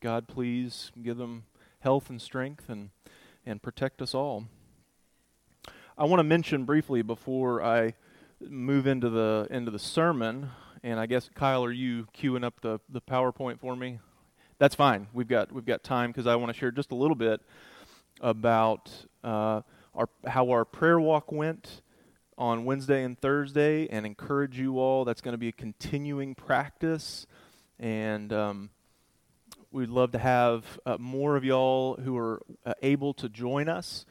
God, please give them health and strength and, and protect us all. I want to mention briefly before I move into the into the sermon, and I guess Kyle, are you queuing up the, the PowerPoint for me? That's fine. We've got we've got time because I want to share just a little bit about uh, our how our prayer walk went on Wednesday and Thursday, and encourage you all. That's going to be a continuing practice, and um, we'd love to have uh, more of y'all who are uh, able to join us.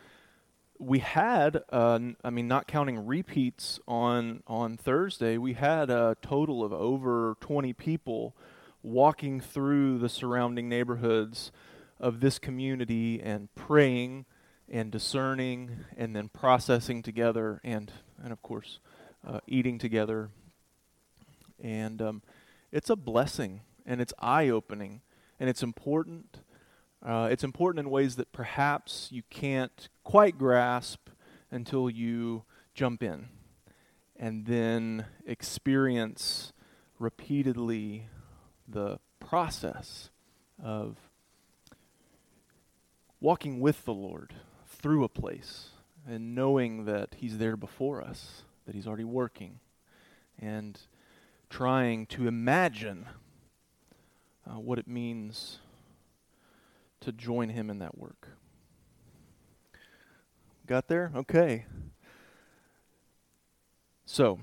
We had, uh, I mean, not counting repeats on on Thursday, we had a total of over 20 people walking through the surrounding neighborhoods of this community and praying and discerning and then processing together and and of course uh, eating together and um, it's a blessing and it's eye-opening and it's important uh, it's important in ways that perhaps you can't quite grasp until you jump in and then experience repeatedly the process of walking with the Lord through a place and knowing that He's there before us, that He's already working, and trying to imagine uh, what it means to join Him in that work. Got there? Okay. So,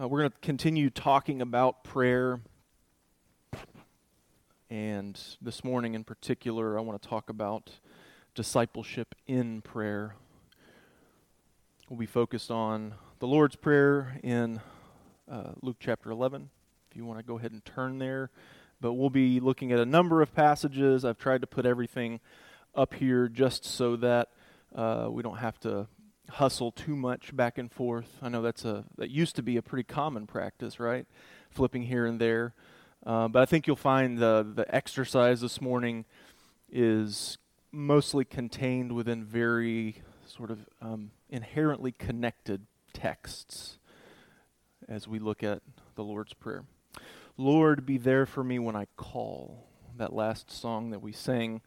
uh, we're going to continue talking about prayer. And this morning in particular, I want to talk about discipleship in prayer. We'll be focused on the Lord's Prayer in uh, Luke chapter 11, if you want to go ahead and turn there. But we'll be looking at a number of passages. I've tried to put everything up here just so that uh, we don't have to hustle too much back and forth. I know that's a that used to be a pretty common practice, right? Flipping here and there. Uh, but I think you'll find the the exercise this morning is mostly contained within very sort of um, inherently connected texts as we look at the Lord's Prayer. Lord, be there for me when I call. That last song that we sang,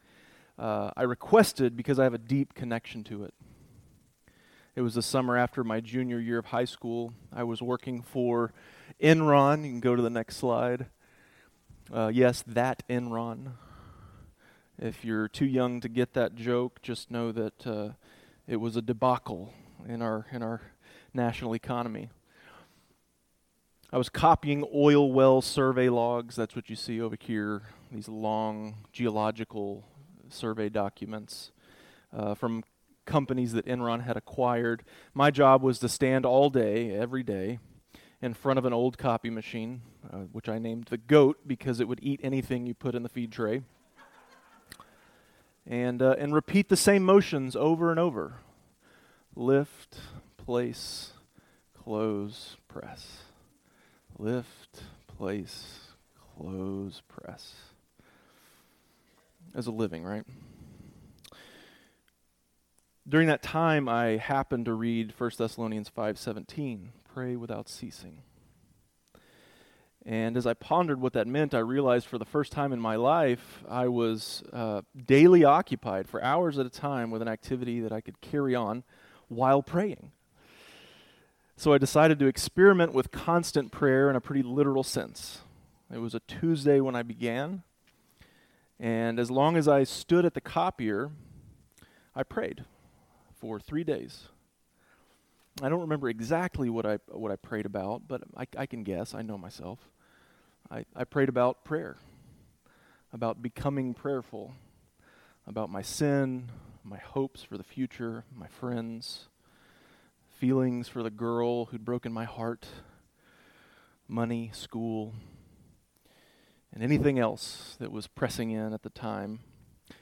uh, I requested because I have a deep connection to it. It was the summer after my junior year of high school. I was working for Enron. You can go to the next slide. Uh, yes, that Enron. If you're too young to get that joke, just know that uh, it was a debacle in our in our national economy. I was copying oil well survey logs. That's what you see over here. These long geological survey documents uh, from companies that Enron had acquired. My job was to stand all day, every day, in front of an old copy machine, uh, which I named the goat because it would eat anything you put in the feed tray and, uh, and repeat the same motions over and over lift, place, close, press. Lift, place, close, press. As a living, right? During that time, I happened to read 1 Thessalonians 5:17, pray without ceasing. And as I pondered what that meant, I realized for the first time in my life, I was uh, daily occupied for hours at a time with an activity that I could carry on while praying. So I decided to experiment with constant prayer in a pretty literal sense. It was a Tuesday when I began, and as long as I stood at the copier, I prayed for three days. I don't remember exactly what I what I prayed about, but I, I can guess. I know myself. I, I prayed about prayer, about becoming prayerful, about my sin, my hopes for the future, my friends, feelings for the girl who'd broken my heart, money, school, and anything else that was pressing in at the time.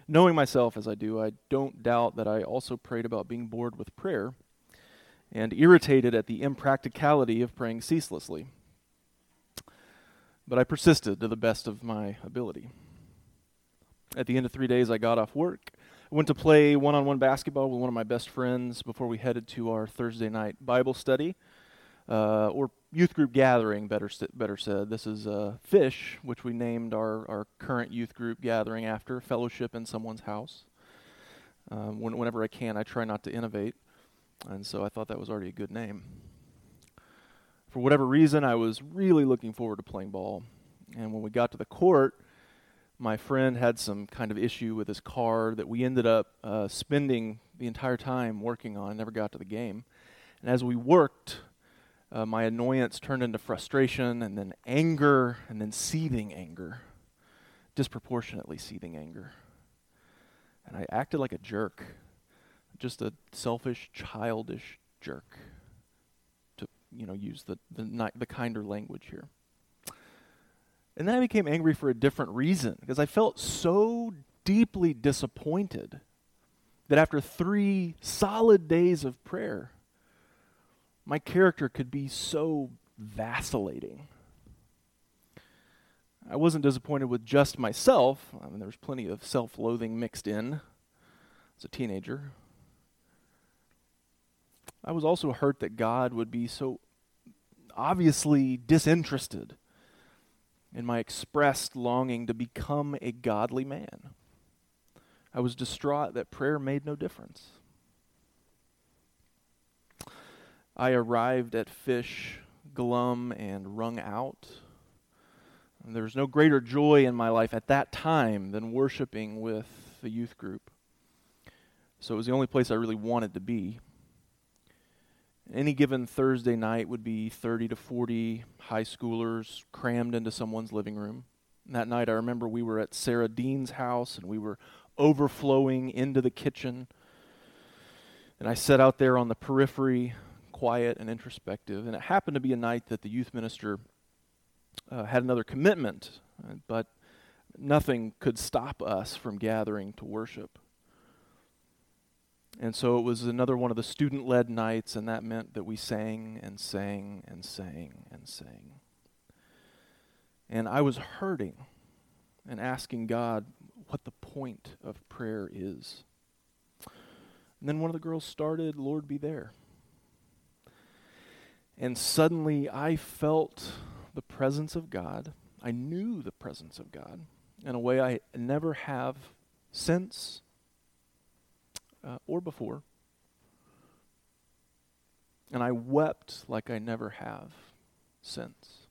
Knowing myself as I do, I don't doubt that I also prayed about being bored with prayer and irritated at the impracticality of praying ceaselessly but I persisted to the best of my ability. At the end of three days, I got off work, went to play one on one basketball with one of my best friends before we headed to our Thursday night Bible study, uh, or youth group gathering, better better said. This is uh, Fish, which we named our, our current youth group gathering after, fellowship in someone's house. Um, when, whenever I can, I try not to innovate, and so I thought that was already a good name. For whatever reason, I was really looking forward to playing ball, and when we got to the court, my friend had some kind of issue with his car that we ended up uh, spending the entire time working on. And never got to the game, and as we worked uh, my annoyance turned into frustration and then anger and then seething anger, disproportionately seething anger. And I acted like a jerk, just a selfish, childish jerk, to you know use the the, the kinder language here. And then I became angry for a different reason because I felt so deeply disappointed that after three solid days of prayer, my character could be so vacillating. I wasn't disappointed with just myself. I mean, there was plenty of self loathing mixed in as a teenager. I was also hurt that God would be so obviously disinterested in my expressed longing to become a godly man. I was distraught that prayer made no difference. I arrived at Fish glum and wrung out. There was no greater joy in my life at that time than worshiping with the youth group. So it was the only place I really wanted to be. Any given Thursday night would be 30 to 40 high schoolers crammed into someone's living room. And that night, I remember we were at Sarah Dean's house and we were overflowing into the kitchen. And I sat out there on the periphery quiet and introspective. And it happened to be a night that the youth minister uh, had another commitment, uh, but nothing could stop us from gathering to worship. And so it was another one of the student led nights, and that meant that we sang and sang and sang and sang. And I was hurting and asking God what the point of prayer is. And then one of the girls started, Lord be there. And suddenly I felt the presence of God. I knew the presence of God in a way I never have since uh, or before. And I wept like I never have since.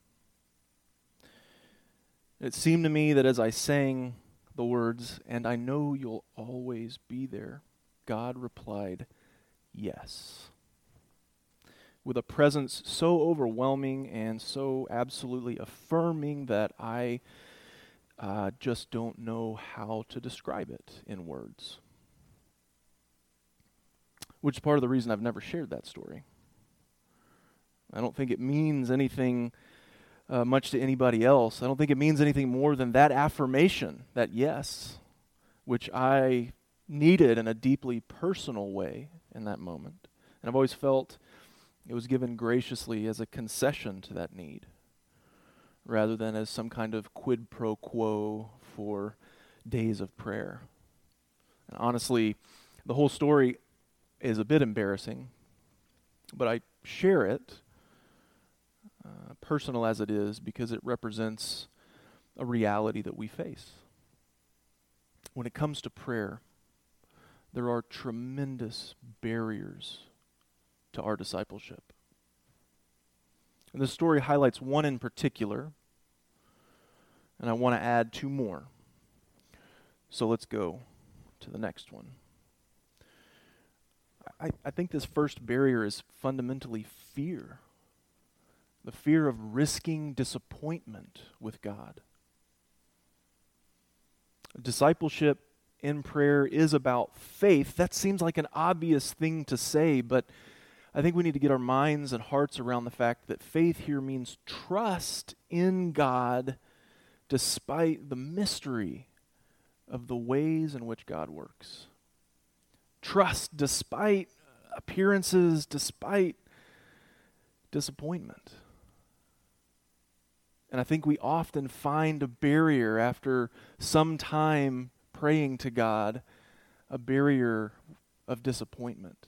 It seemed to me that as I sang the words, and I know you'll always be there, God replied, Yes with a presence so overwhelming and so absolutely affirming that I uh, just don't know how to describe it in words. Which is part of the reason I've never shared that story. I don't think it means anything uh, much to anybody else. I don't think it means anything more than that affirmation, that yes, which I needed in a deeply personal way in that moment. And I've always felt it was given graciously as a concession to that need, rather than as some kind of quid pro quo for days of prayer. And honestly, the whole story is a bit embarrassing, but I share it, uh, personal as it is, because it represents a reality that we face. When it comes to prayer, there are tremendous barriers to our discipleship. And this story highlights one in particular, and I want to add two more. So let's go to the next one. I, I think this first barrier is fundamentally fear the fear of risking disappointment with God. Discipleship in prayer is about faith. That seems like an obvious thing to say, but I think we need to get our minds and hearts around the fact that faith here means trust in God despite the mystery of the ways in which God works. Trust despite appearances, despite disappointment. And I think we often find a barrier after some time praying to God, a barrier of disappointment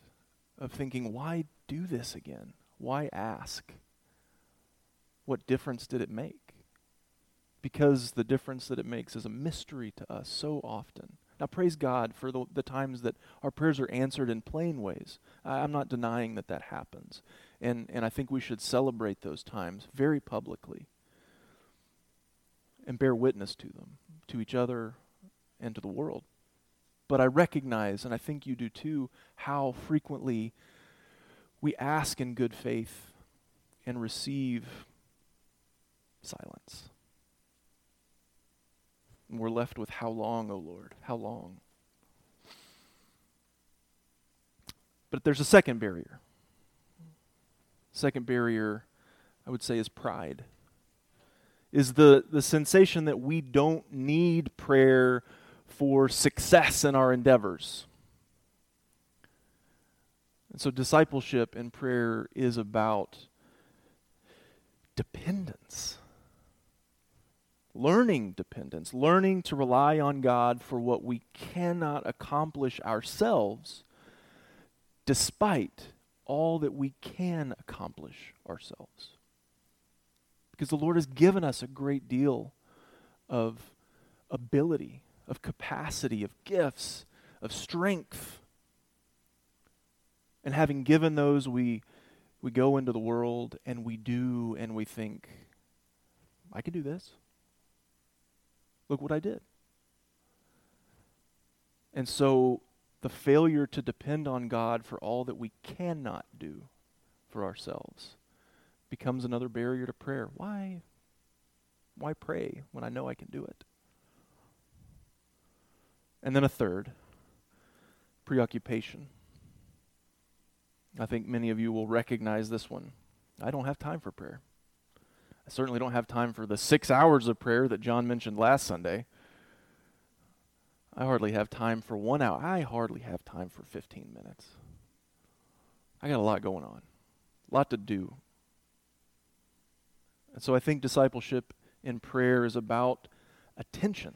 of thinking, why do this again? Why ask? what difference did it make? Because the difference that it makes is a mystery to us so often. Now, praise God for the, the times that our prayers are answered in plain ways. I, I'm not denying that that happens. And, and I think we should celebrate those times very publicly and bear witness to them, to each other, and to the world. But I recognize, and I think you do too, how frequently we ask in good faith and receive silence. And we're left with, How long, O Lord? How long? But there's a second barrier. Second barrier, I would say, is pride. Is the, the sensation that we don't need prayer for success in our endeavors. And so, discipleship and prayer is about dependence. Learning dependence, learning to rely on God for what we cannot accomplish ourselves, despite all that we can accomplish ourselves. Because the Lord has given us a great deal of ability, of capacity, of gifts, of strength. And having given those, we, we go into the world and we do and we think, I can do this. Look what I did. And so the failure to depend on God for all that we cannot do for ourselves becomes another barrier to prayer. Why? Why pray when I know I can do it? And then a third preoccupation. I think many of you will recognize this one. I don't have time for prayer. I certainly don't have time for the six hours of prayer that John mentioned last Sunday. I hardly have time for one hour. I hardly have time for 15 minutes. I got a lot going on, a lot to do. And so I think discipleship in prayer is about attention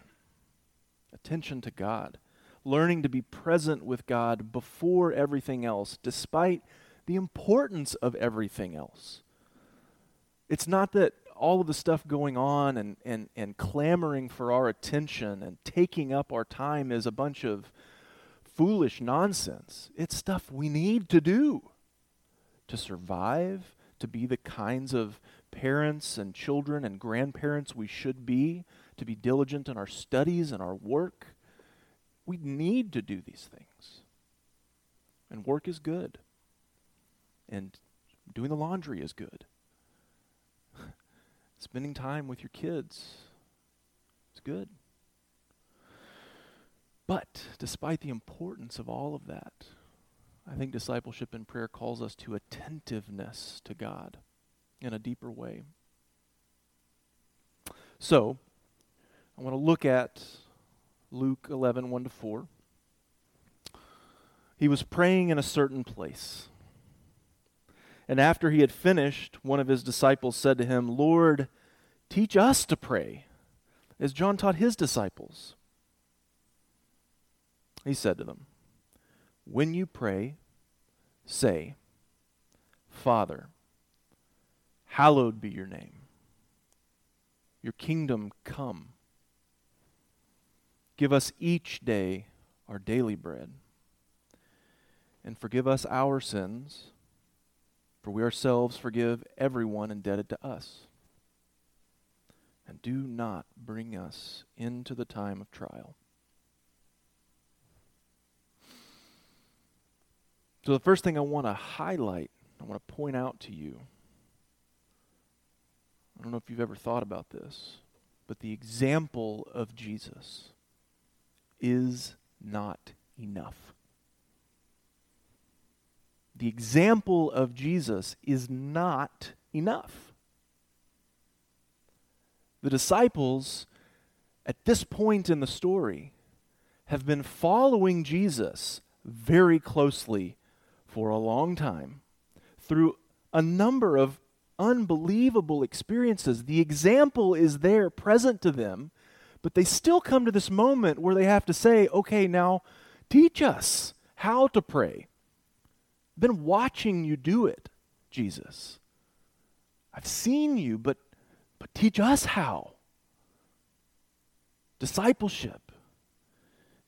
attention to God, learning to be present with God before everything else, despite the importance of everything else. It's not that all of the stuff going on and, and, and clamoring for our attention and taking up our time is a bunch of foolish nonsense. It's stuff we need to do to survive, to be the kinds of parents and children and grandparents we should be, to be diligent in our studies and our work. We need to do these things. And work is good. And doing the laundry is good. Spending time with your kids is good. But despite the importance of all of that, I think discipleship and prayer calls us to attentiveness to God in a deeper way. So, I want to look at Luke 11, 1 to 4. He was praying in a certain place. And after he had finished, one of his disciples said to him, Lord, teach us to pray, as John taught his disciples. He said to them, When you pray, say, Father, hallowed be your name. Your kingdom come. Give us each day our daily bread. And forgive us our sins, for we ourselves forgive everyone indebted to us. And do not bring us into the time of trial. So, the first thing I want to highlight, I want to point out to you, I don't know if you've ever thought about this, but the example of Jesus is not enough. The example of Jesus is not enough. The disciples, at this point in the story, have been following Jesus very closely for a long time through a number of unbelievable experiences. The example is there present to them, but they still come to this moment where they have to say, okay, now teach us how to pray. I've been watching you do it, Jesus. I've seen you, but, but teach us how. Discipleship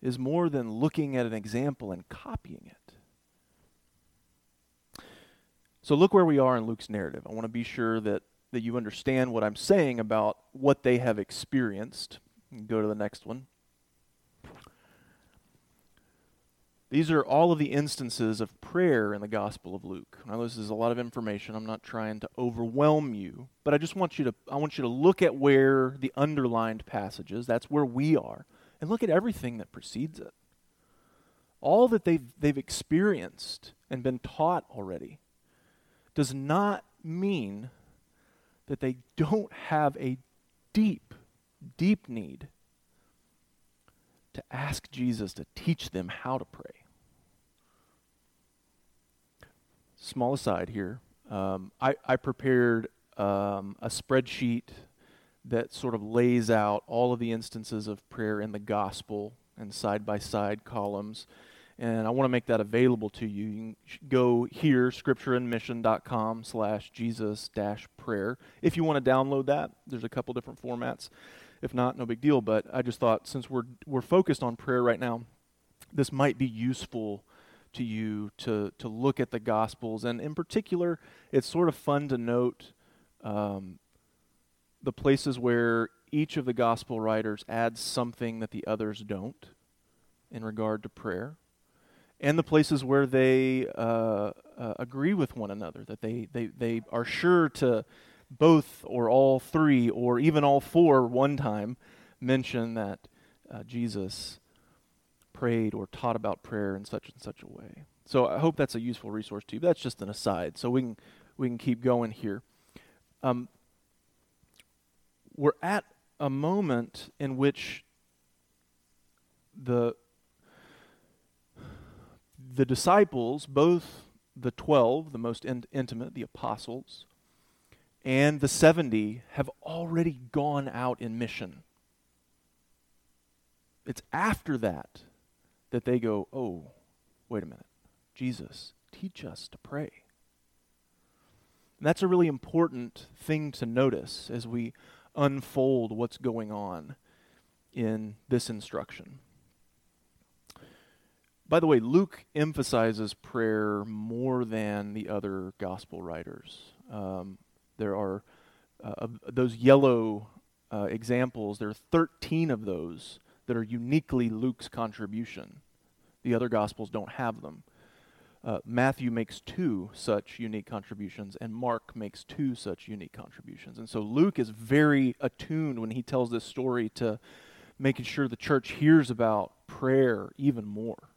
is more than looking at an example and copying it. So look where we are in Luke's narrative. I want to be sure that, that you understand what I'm saying about what they have experienced. Go to the next one. These are all of the instances of prayer in the Gospel of Luke. Now this is a lot of information. I'm not trying to overwhelm you, but I just want you to I want you to look at where the underlined passages, that's where we are, and look at everything that precedes it. All that they've they've experienced and been taught already does not mean that they don't have a deep, deep need to ask Jesus to teach them how to pray. Small aside here, um, I, I, prepared um, a spreadsheet that sort of lays out all of the instances of prayer in the gospel and side by side columns. And I want to make that available to you. You can go here, scriptureandmission.com slash Jesus dash prayer. If you want to download that, there's a couple different formats. If not, no big deal. But I just thought since we're we're focused on prayer right now, this might be useful to you to to look at the Gospels, and in particular, it's sort of fun to note um, the places where each of the Gospel writers adds something that the others don't in regard to prayer, and the places where they uh, uh, agree with one another, that they they they are sure to both or all three or even all four one time mention that uh, Jesus prayed or taught about prayer in such and such a way. So I hope that's a useful resource to you. That's just an aside, so we can we can keep going here. Um, we're at a moment in which the the disciples, both the twelve, the most in- intimate, the apostles, and the 70 have already gone out in mission. It's after that that they go, oh, wait a minute. Jesus, teach us to pray. And that's a really important thing to notice as we unfold what's going on in this instruction. By the way, Luke emphasizes prayer more than the other gospel writers. Um, there are uh, those yellow uh, examples, there are 13 of those that are uniquely Luke's contribution. The other Gospels don't have them. Uh, Matthew makes two such unique contributions, and Mark makes two such unique contributions. And so Luke is very attuned when he tells this story to making sure the church hears about prayer even more.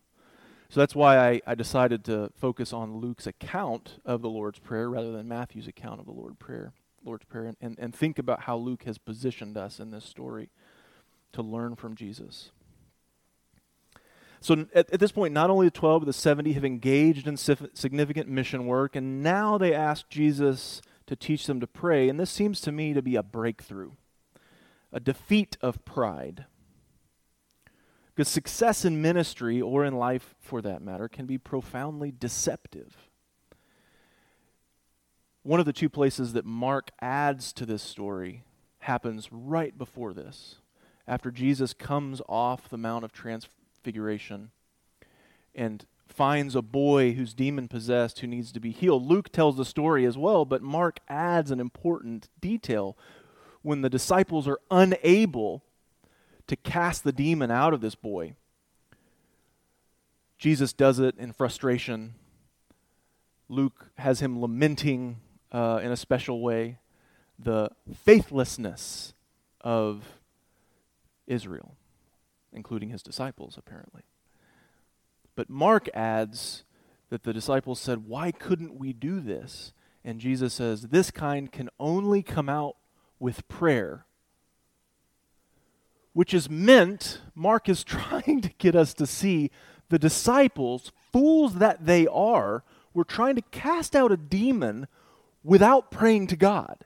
So that's why I, I decided to focus on Luke's account of the Lord's Prayer rather than Matthew's account of the Lord prayer, Lord's Prayer, and, and, and think about how Luke has positioned us in this story to learn from Jesus. So at, at, this point, not only the 12, but the 70 have engaged in significant mission work, and now they ask Jesus to teach them to pray. And this seems to me to be a breakthrough, a defeat of pride. Because success in ministry, or in life for that matter, can be profoundly deceptive. One of the two places that Mark adds to this story happens right before this. After Jesus comes off the Mount of Transfiguration and finds a boy who's demon possessed who needs to be healed. Luke tells the story as well, but Mark adds an important detail. When the disciples are unable to cast the demon out of this boy. Jesus does it in frustration. Luke has him lamenting uh, in a special way the faithlessness of Israel, including his disciples, apparently. But Mark adds that the disciples said, Why couldn't we do this? And Jesus says, This kind can only come out with prayer which is meant, Mark is trying to get us to see the disciples, fools that they are, were trying to cast out a demon without praying to God.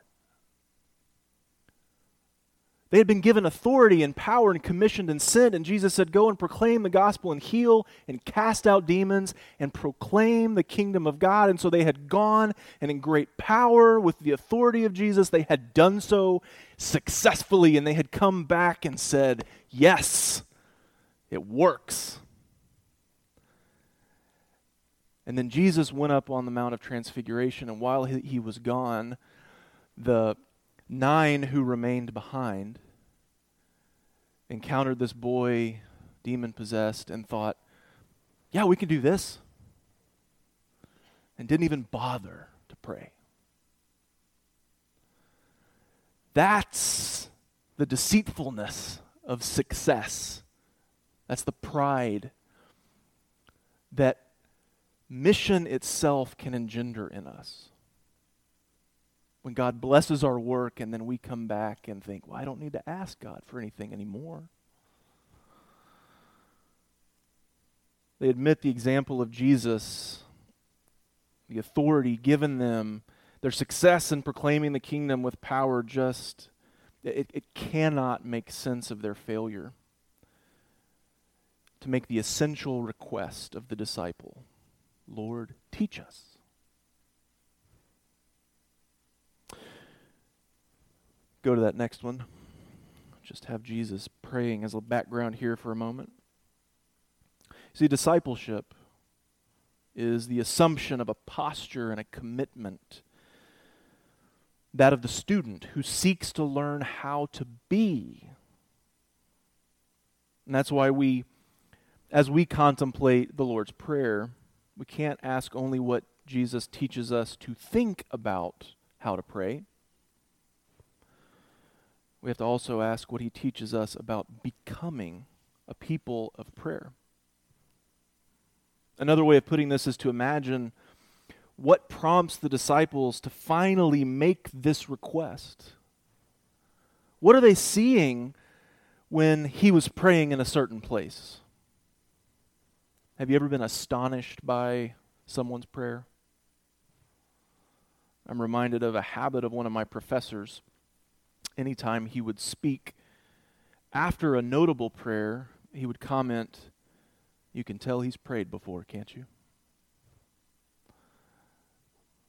They had been given authority and power and commissioned and sent, and Jesus said, Go and proclaim the gospel and heal and cast out demons and proclaim the kingdom of God. And so they had gone, and in great power with the authority of Jesus, they had done so successfully, and they had come back and said, Yes, it works. And then Jesus went up on the Mount of Transfiguration, and while he, was gone, the nine who remained behind encountered this boy, demon possessed, and thought, yeah, we can do this. And didn't even bother to pray. That's the deceitfulness of success. That's the pride that mission itself can engender in us when God blesses our work and then we come back and think, well, I don't need to ask God for anything anymore. They admit the example of Jesus, the authority given them, their success in proclaiming the kingdom with power just, it, it cannot make sense of their failure to make the essential request of the disciple Lord, teach us. Go to that next one. Just have Jesus praying as a background here for a moment. See, discipleship is the assumption of a posture and a commitment, that of the student who seeks to learn how to be. And that's why we, as we contemplate the Lord's Prayer, we can't ask only what Jesus teaches us to think about how to pray we have to also ask what he teaches us about becoming a people of prayer. Another way of putting this is to imagine what prompts the disciples to finally make this request. What are they seeing when he was praying in a certain place? Have you ever been astonished by someone's prayer? I'm reminded of a habit of one of my professors anytime he would speak after a notable prayer, he would comment, You can tell he's prayed before, can't you?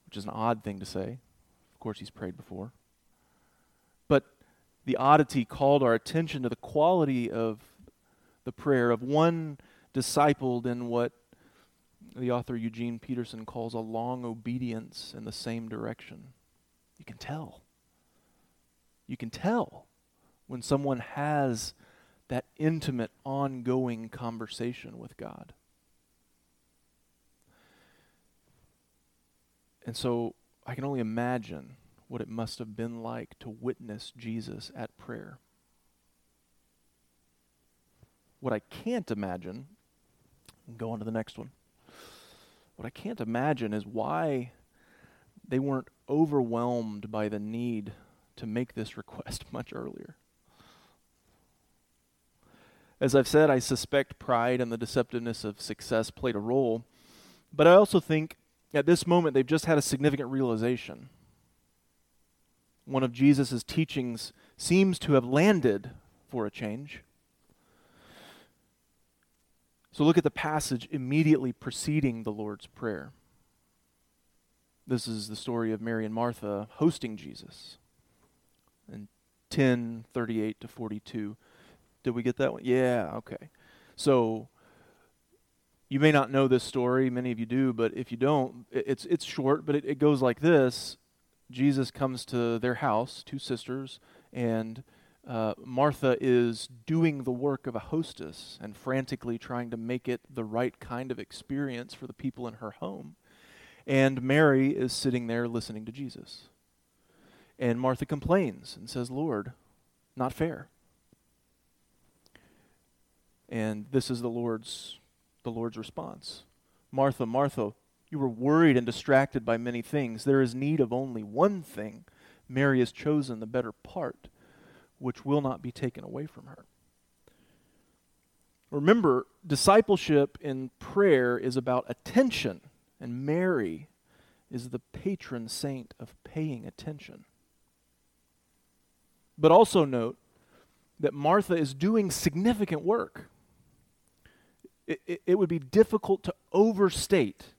Which is an odd thing to say. Of course, he's prayed before. But the oddity called our attention to the quality of the prayer of one discipled in what the author Eugene Peterson calls a long obedience in the same direction. You can tell. You can tell when someone has that intimate, ongoing conversation with God. And so I can only imagine what it must have been like to witness Jesus at prayer. What I can't imagine, go on to the next one. What I can't imagine is why they weren't overwhelmed by the need to make this request much earlier. As I've said, I suspect pride and the deceptiveness of success played a role, but I also think at this moment they've just had a significant realization. One of Jesus' teachings seems to have landed for a change. So look at the passage immediately preceding the Lord's Prayer. This is the story of Mary and Martha hosting Jesus 10, 38 to 42. Did we get that one? Yeah, okay. So you may not know this story, many of you do, but if you don't, it's, it's short, but it, it goes like this Jesus comes to their house, two sisters, and uh, Martha is doing the work of a hostess and frantically trying to make it the right kind of experience for the people in her home. And Mary is sitting there listening to Jesus. And Martha complains and says, Lord, not fair. And this is the Lord's the Lord's response. Martha, Martha, you were worried and distracted by many things. There is need of only one thing. Mary has chosen the better part, which will not be taken away from her. Remember, discipleship in prayer is about attention, and Mary is the patron saint of paying attention. But also note that Martha is doing significant work. It, it, it, would be difficult to overstate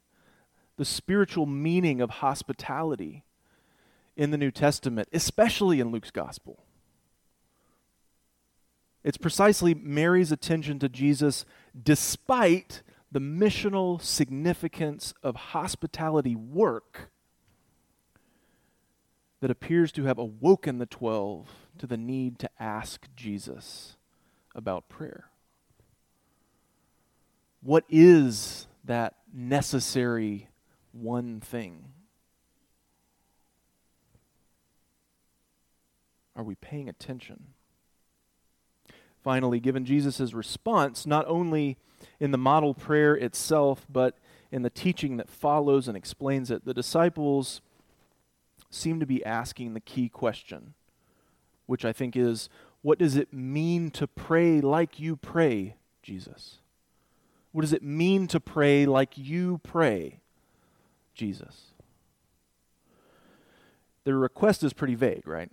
the spiritual meaning of hospitality in the New Testament, especially in Luke's gospel. It's precisely Mary's attention to Jesus despite the missional significance of hospitality work that appears to have awoken the twelve to the need to ask Jesus about prayer. What is that necessary one thing? Are we paying attention? Finally, given Jesus' response, not only in the model prayer itself, but in the teaching that follows and explains it, the disciples seem to be asking the key question, which I think is what does it mean to pray like you pray, Jesus? What does it mean to pray like you pray, Jesus? Their request is pretty vague, right?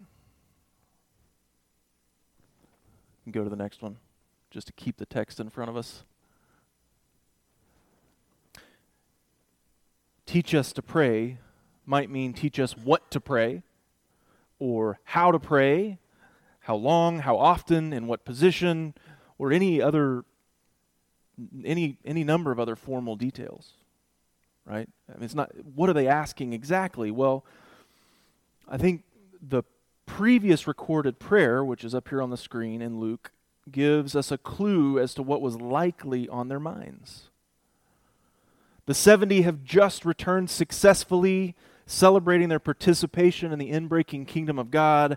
go to the next one just to keep the text in front of us. Teach us to pray might mean teach us what to pray or how to pray, how long, how often, in what position, or any other any any number of other formal details. Right? I mean, it's not what are they asking exactly? Well, I think the previous recorded prayer, which is up here on the screen in Luke, gives us a clue as to what was likely on their minds. The 70 have just returned successfully celebrating their participation in the inbreaking kingdom of God,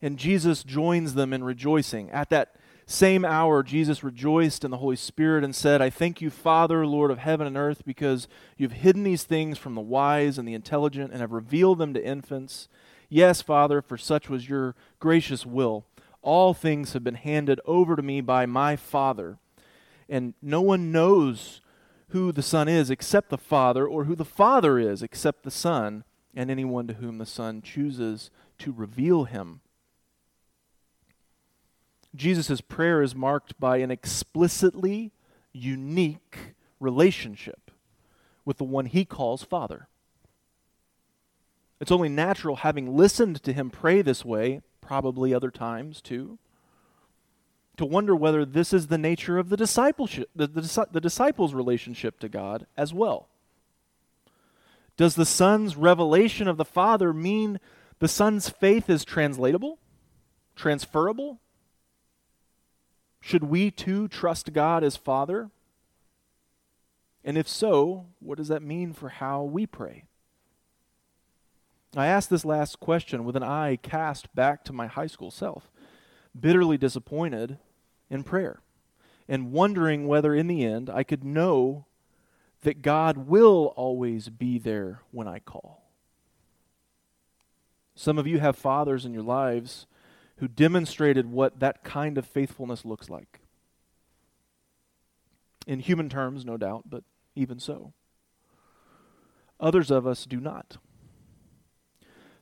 and Jesus joins them in rejoicing. At that same hour, Jesus rejoiced in the Holy Spirit and said, I thank you, Father, Lord of heaven and earth, because you've hidden these things from the wise and the intelligent and have revealed them to infants. Yes, Father, for such was your gracious will. All things have been handed over to me by my Father, and no one knows who the Son is except the Father, or who the Father is except the Son, and anyone to whom the Son chooses to reveal him. Jesus' prayer is marked by an explicitly unique relationship with the one he calls Father. It's only natural, having listened to him pray this way, probably other times too, to wonder whether this is the nature of the discipleship, the, the, the disciples' relationship to God as well. Does the Son's revelation of the Father mean the Son's faith is translatable, transferable? Should we too trust God as Father? And if so, what does that mean for how we pray? I asked this last question with an eye cast back to my high school self, bitterly disappointed in prayer and wondering whether in the end I could know that God will always be there when I call. Some of you have fathers in your lives who demonstrated what that kind of faithfulness looks like. In human terms, no doubt, but even so. Others of us do not.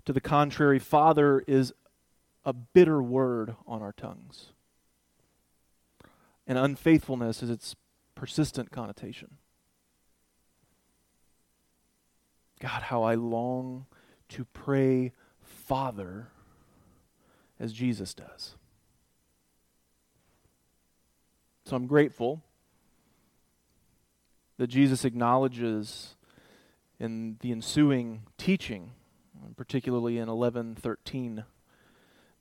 To the contrary, Father is a bitter word on our tongues and unfaithfulness is its persistent connotation. God, how I long to pray Father as Jesus does. So I'm grateful that Jesus acknowledges in the ensuing teaching, particularly in 11:13,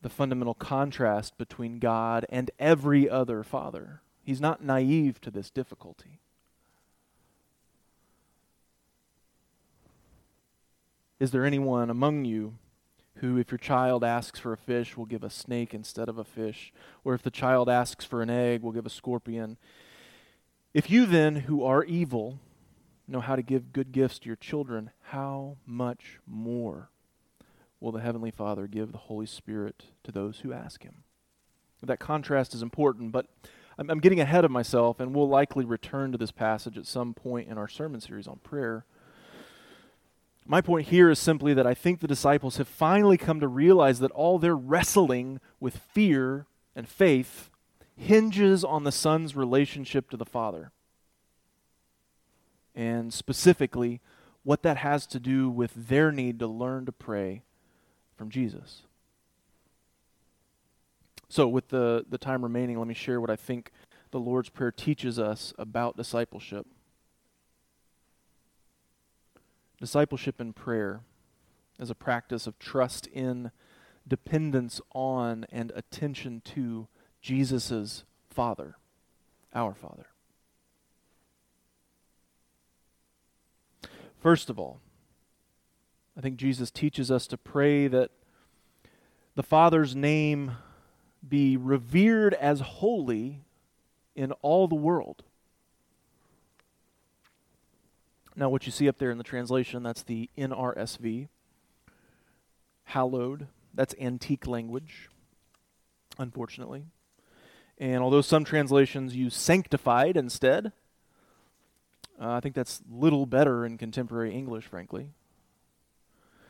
the fundamental contrast between God and every other father. He's not naive to this difficulty. Is there anyone among you who, if your child asks for a fish, will give a snake instead of a fish? Or if the child asks for an egg, will give a scorpion? If you then, who are evil, know how to give good gifts to your children, how much more? will the Heavenly Father give the Holy Spirit to those who ask Him. That contrast is important, but I'm, I'm getting ahead of myself, and we'll likely return to this passage at some point in our sermon series on prayer. My point here is simply that I think the disciples have finally come to realize that all their wrestling with fear and faith hinges on the Son's relationship to the Father. And specifically, what that has to do with their need to learn to pray from Jesus. So, with the, the time remaining, let me share what I think the Lord's Prayer teaches us about discipleship. Discipleship in prayer is a practice of trust in, dependence on, and attention to Jesus' Father, our Father. First of all, I think Jesus teaches us to pray that the Father's name be revered as holy in all the world. Now, what you see up there in the translation, that's the NRSV. Hallowed, that's antique language, unfortunately. And although some translations use sanctified instead, uh, I think that's little better in contemporary English, frankly.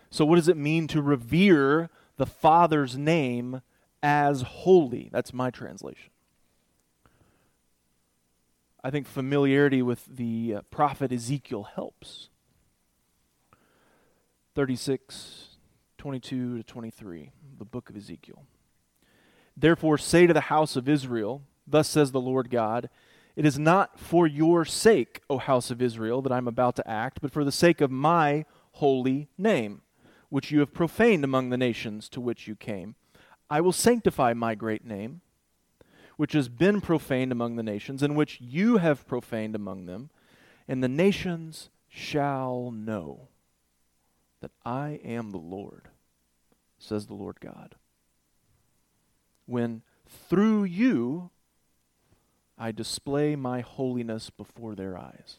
So, what does it mean to revere the Father's name as holy? That's my translation. I think familiarity with the uh, prophet Ezekiel helps. 36, 22 to 23, the book of Ezekiel. Therefore, say to the house of Israel, Thus says the Lord God, It is not for your sake, O house of Israel, that I am about to act, but for the sake of my holy name, which you have profaned among the nations to which you came. I will sanctify my great name which has been profaned among the nations, and which you have profaned among them, and the nations shall know that I am the Lord, says the Lord God. When through you I display my holiness before their eyes.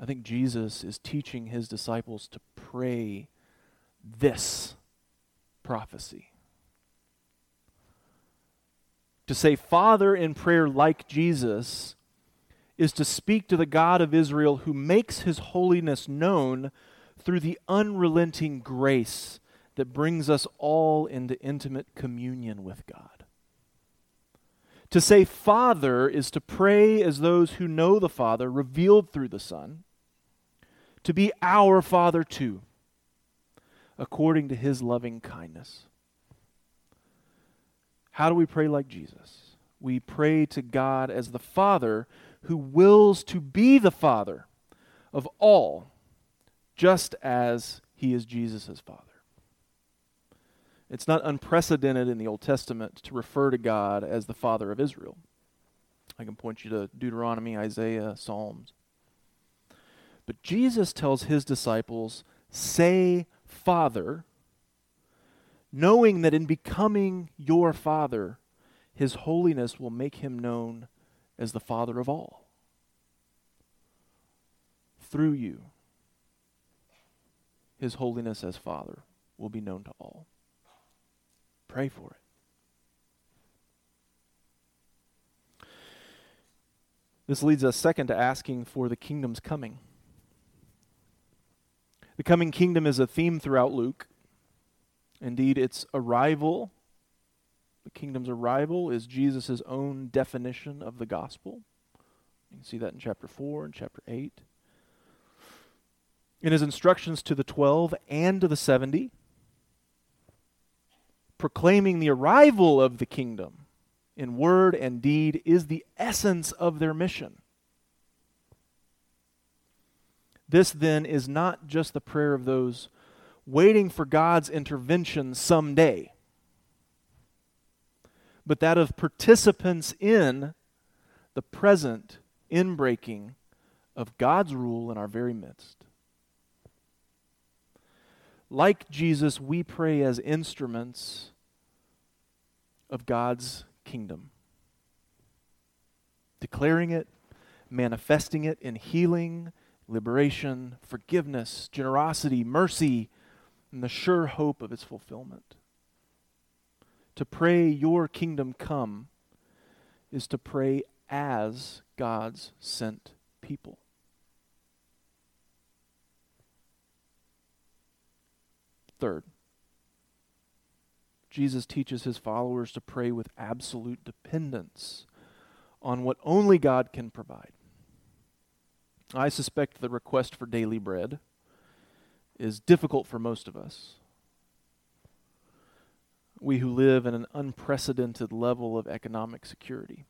I think Jesus is teaching his disciples to pray this prophecy to say Father in prayer like Jesus is to speak to the God of Israel who makes his holiness known through the unrelenting grace that brings us all into intimate communion with God. To say Father is to pray as those who know the Father revealed through the Son, to be our Father too, according to his loving kindness. How do we pray like Jesus? We pray to God as the Father who wills to be the Father of all, just as he is Jesus' Father. It's not unprecedented in the Old Testament to refer to God as the Father of Israel. I can point you to Deuteronomy, Isaiah, Psalms. But Jesus tells his disciples, say Father knowing that in becoming your Father, His holiness will make Him known as the Father of all. Through you, His holiness as Father will be known to all. Pray for it. This leads us, second, to asking for the kingdom's coming. The coming kingdom is a theme throughout Luke. Indeed, its arrival, the kingdom's arrival, is Jesus' own definition of the gospel. You can see that in chapter 4 and chapter 8. In his instructions to the 12 and to the 70, proclaiming the arrival of the kingdom in word and deed is the essence of their mission. This then is not just the prayer of those waiting for God's intervention someday, but that of participants in the present inbreaking of God's rule in our very midst. Like Jesus, we pray as instruments of God's kingdom, declaring it, manifesting it in healing, liberation, forgiveness, generosity, mercy, and the sure hope of its fulfillment. To pray, Your kingdom come, is to pray as God's sent people. Third, Jesus teaches his followers to pray with absolute dependence on what only God can provide. I suspect the request for daily bread is difficult for most of us. We who live in an unprecedented level of economic security.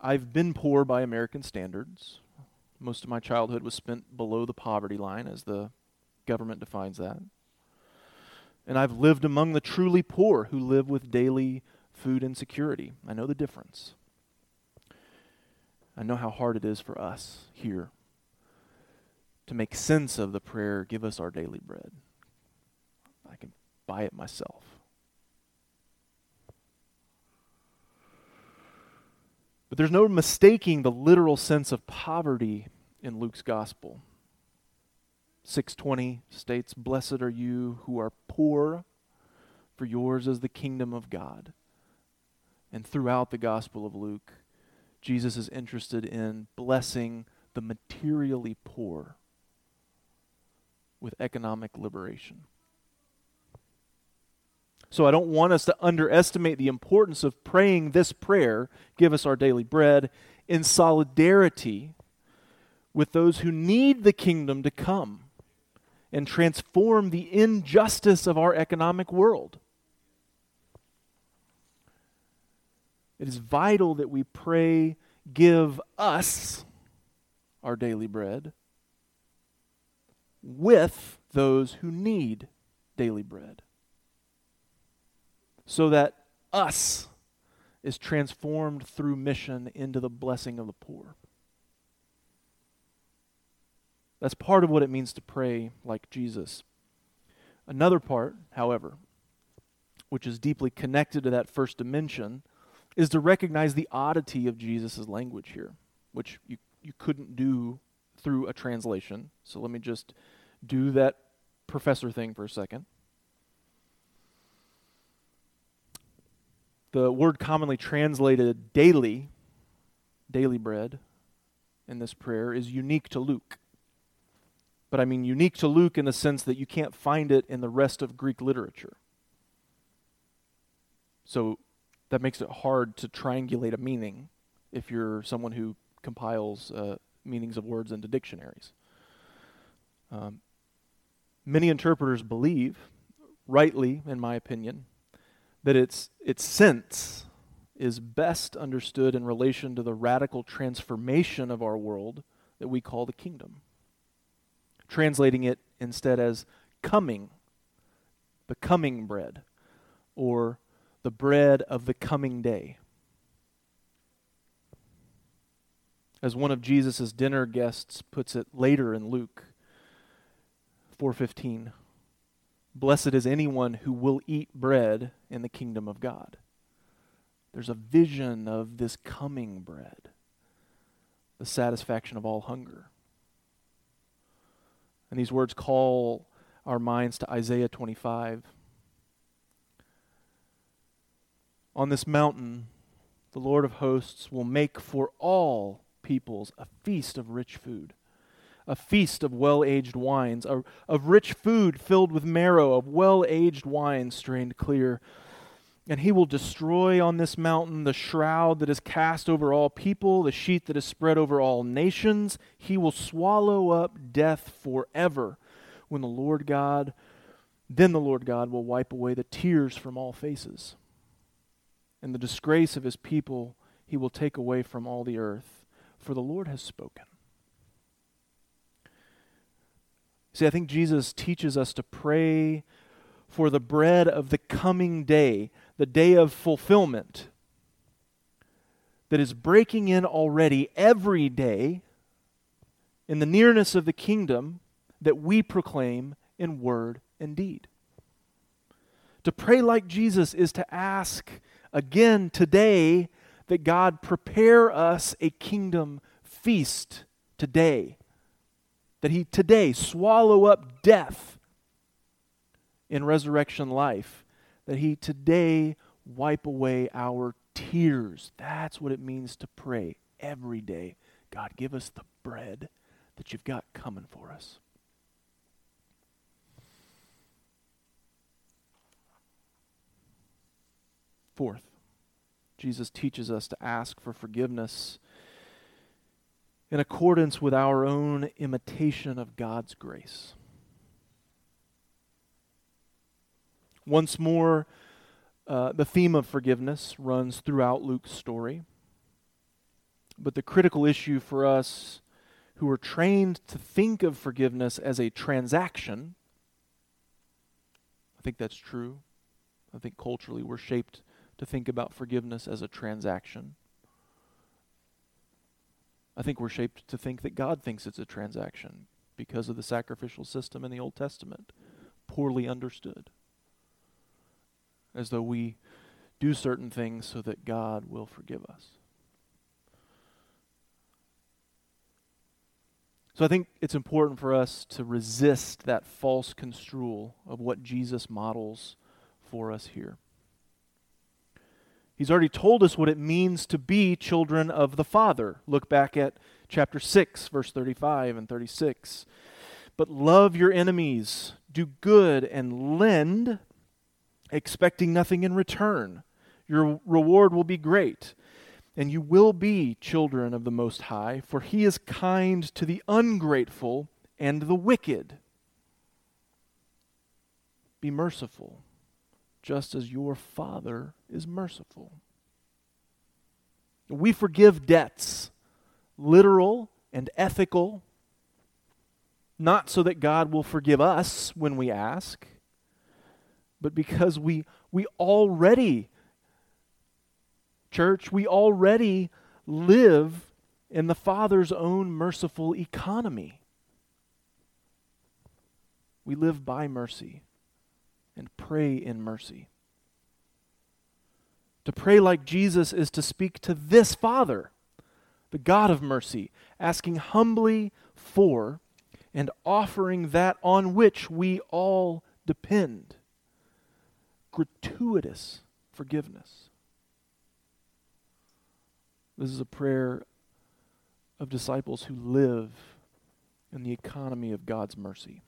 I've been poor by American standards. Most of my childhood was spent below the poverty line, as the government defines that. And I've lived among the truly poor who live with daily food insecurity. I know the difference. I know how hard it is for us here to make sense of the prayer, give us our daily bread. I can buy it myself. But there's no mistaking the literal sense of poverty in Luke's gospel. 620 states, Blessed are you who are poor, for yours is the kingdom of God. And throughout the Gospel of Luke, Jesus is interested in blessing the materially poor with economic liberation. So I don't want us to underestimate the importance of praying this prayer, give us our daily bread, in solidarity with those who need the kingdom to come and transform the injustice of our economic world. It is vital that we pray, give us our daily bread with those who need daily bread. So that us is transformed through mission into the blessing of the poor. That's part of what it means to pray like Jesus. Another part, however, which is deeply connected to that first dimension, is to recognize the oddity of Jesus' language here, which you, you couldn't do through a translation. So let me just do that professor thing for a second. The word commonly translated daily, daily bread, in this prayer is unique to Luke. But I mean unique to Luke in the sense that you can't find it in the rest of Greek literature. So that makes it hard to triangulate a meaning if you're someone who compiles uh, meanings of words into dictionaries. Um, many interpreters believe, rightly, in my opinion, that its, its sense is best understood in relation to the radical transformation of our world that we call the kingdom. Translating it instead as coming, the coming bread, or the bread of the coming day. As one of Jesus' dinner guests puts it later in Luke 4:15, Blessed is anyone who will eat bread in the kingdom of God. There's a vision of this coming bread, the satisfaction of all hunger. And these words call our minds to Isaiah 25 On this mountain, the Lord of hosts will make for all peoples a feast of rich food, a feast of well aged wines, a, of rich food filled with marrow, of well aged wine strained clear. And he will destroy on this mountain the shroud that is cast over all people, the sheet that is spread over all nations. He will swallow up death forever. When the Lord God, then the Lord God will wipe away the tears from all faces and the disgrace of his people he will take away from all the earth, for the Lord has spoken. See, I think Jesus teaches us to pray for the bread of the coming day, the day of fulfillment that is breaking in already every day in the nearness of the kingdom that we proclaim in word and deed. To pray like Jesus is to ask again today that God prepare us a kingdom feast today, that He today swallow up death in resurrection life, that He today wipe away our tears. That's what it means to pray every day. God, give us the bread that you've got coming for us. Fourth, Jesus teaches us to ask for forgiveness in accordance with our own imitation of God's grace. Once more, uh, the theme of forgiveness runs throughout Luke's story. But the critical issue for us who are trained to think of forgiveness as a transaction, I think that's true. I think culturally we're shaped to think about forgiveness as a transaction. I think we're shaped to think that God thinks it's a transaction because of the sacrificial system in the Old Testament, poorly understood. As though we do certain things so that God will forgive us. So I think it's important for us to resist that false construal of what Jesus models for us here. He's already told us what it means to be children of the Father. Look back at chapter 6, verse 35 and 36. But love your enemies, do good, and lend, expecting nothing in return. Your reward will be great, and you will be children of the Most High, for He is kind to the ungrateful and the wicked. Be merciful just as your Father is merciful. We forgive debts, literal and ethical, not so that God will forgive us when we ask, but because we, we already, church, we already live in the Father's own merciful economy. We live by mercy and pray in mercy. To pray like Jesus is to speak to this Father, the God of mercy, asking humbly for and offering that on which we all depend gratuitous forgiveness. This is a prayer of disciples who live in the economy of God's mercy.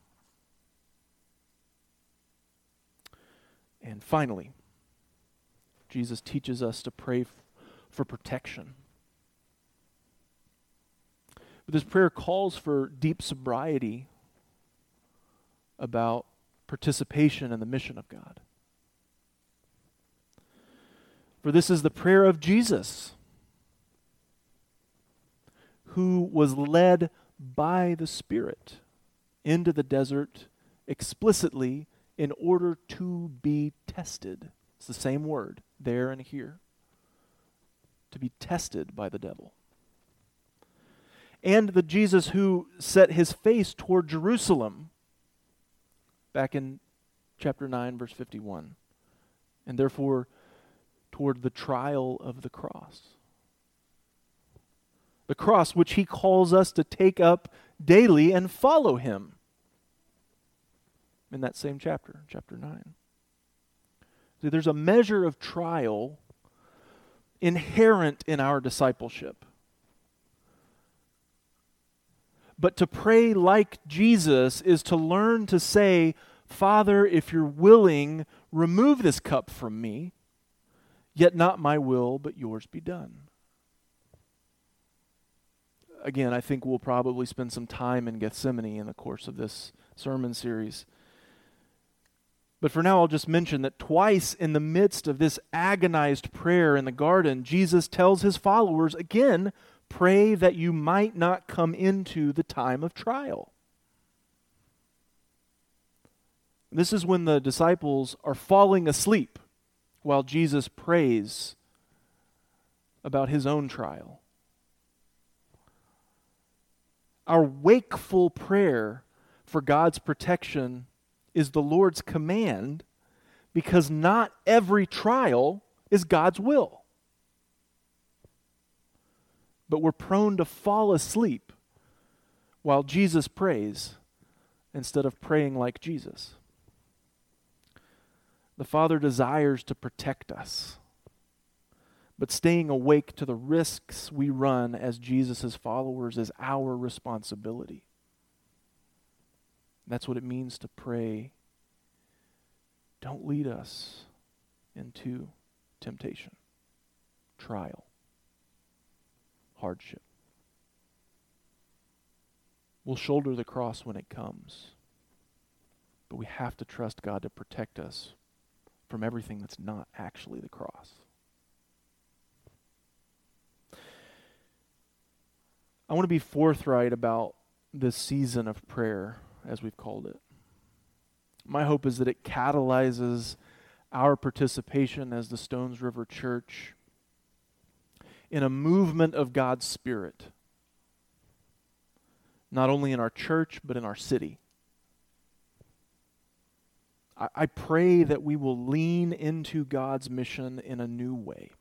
And finally, Jesus teaches us to pray f- for protection. But this prayer calls for deep sobriety about participation in the mission of God. For this is the prayer of Jesus, who was led by the Spirit into the desert explicitly in order to be tested. It's the same word there and here. To be tested by the devil. And the Jesus who set his face toward Jerusalem back in chapter 9, verse 51. And therefore toward the trial of the cross. The cross, which he calls us to take up daily and follow him in that same chapter, chapter 9. See, there's a measure of trial inherent in our discipleship. But to pray like Jesus is to learn to say, Father, if you're willing, remove this cup from me, yet not my will, but yours be done. Again, I think we'll probably spend some time in Gethsemane in the course of this sermon series. But for now, I'll just mention that twice in the midst of this agonized prayer in the garden, Jesus tells his followers again, pray that you might not come into the time of trial. This is when the disciples are falling asleep while Jesus prays about his own trial. Our wakeful prayer for God's protection is the Lord's command because not every trial is God's will. But we're prone to fall asleep while Jesus prays instead of praying like Jesus. The Father desires to protect us, but staying awake to the risks we run as Jesus' followers is our responsibility. That's what it means to pray. Don't lead us into temptation, trial, hardship. We'll shoulder the cross when it comes, but we have to trust God to protect us from everything that's not actually the cross. I want to be forthright about this season of prayer, as we've called it. My hope is that it catalyzes our participation as the Stones River Church in a movement of God's Spirit, not only in our church, but in our city. I, pray that we will lean into God's mission in a new way.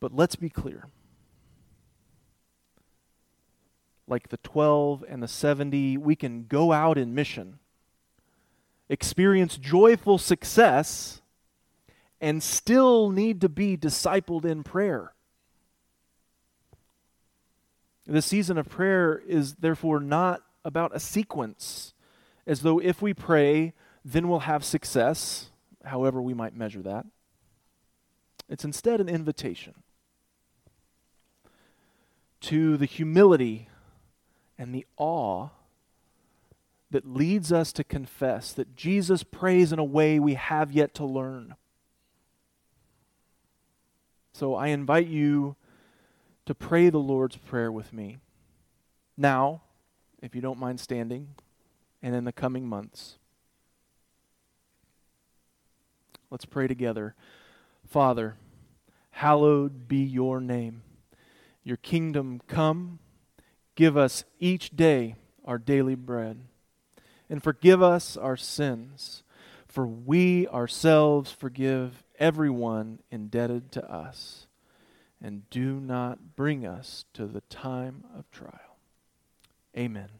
But let's be clear. Like the 12 and the 70, we can go out in mission, experience joyful success, and still need to be discipled in prayer. The season of prayer is therefore not about a sequence, as though if we pray, then we'll have success, however we might measure that. It's instead an invitation to the humility and the awe that leads us to confess that Jesus prays in a way we have yet to learn. So I invite you to pray the Lord's Prayer with me. Now, if you don't mind standing, and in the coming months. Let's pray together. Father, hallowed be your name. Your kingdom come. Give us each day our daily bread. And forgive us our sins, for we ourselves forgive everyone indebted to us. And do not bring us to the time of trial. Amen.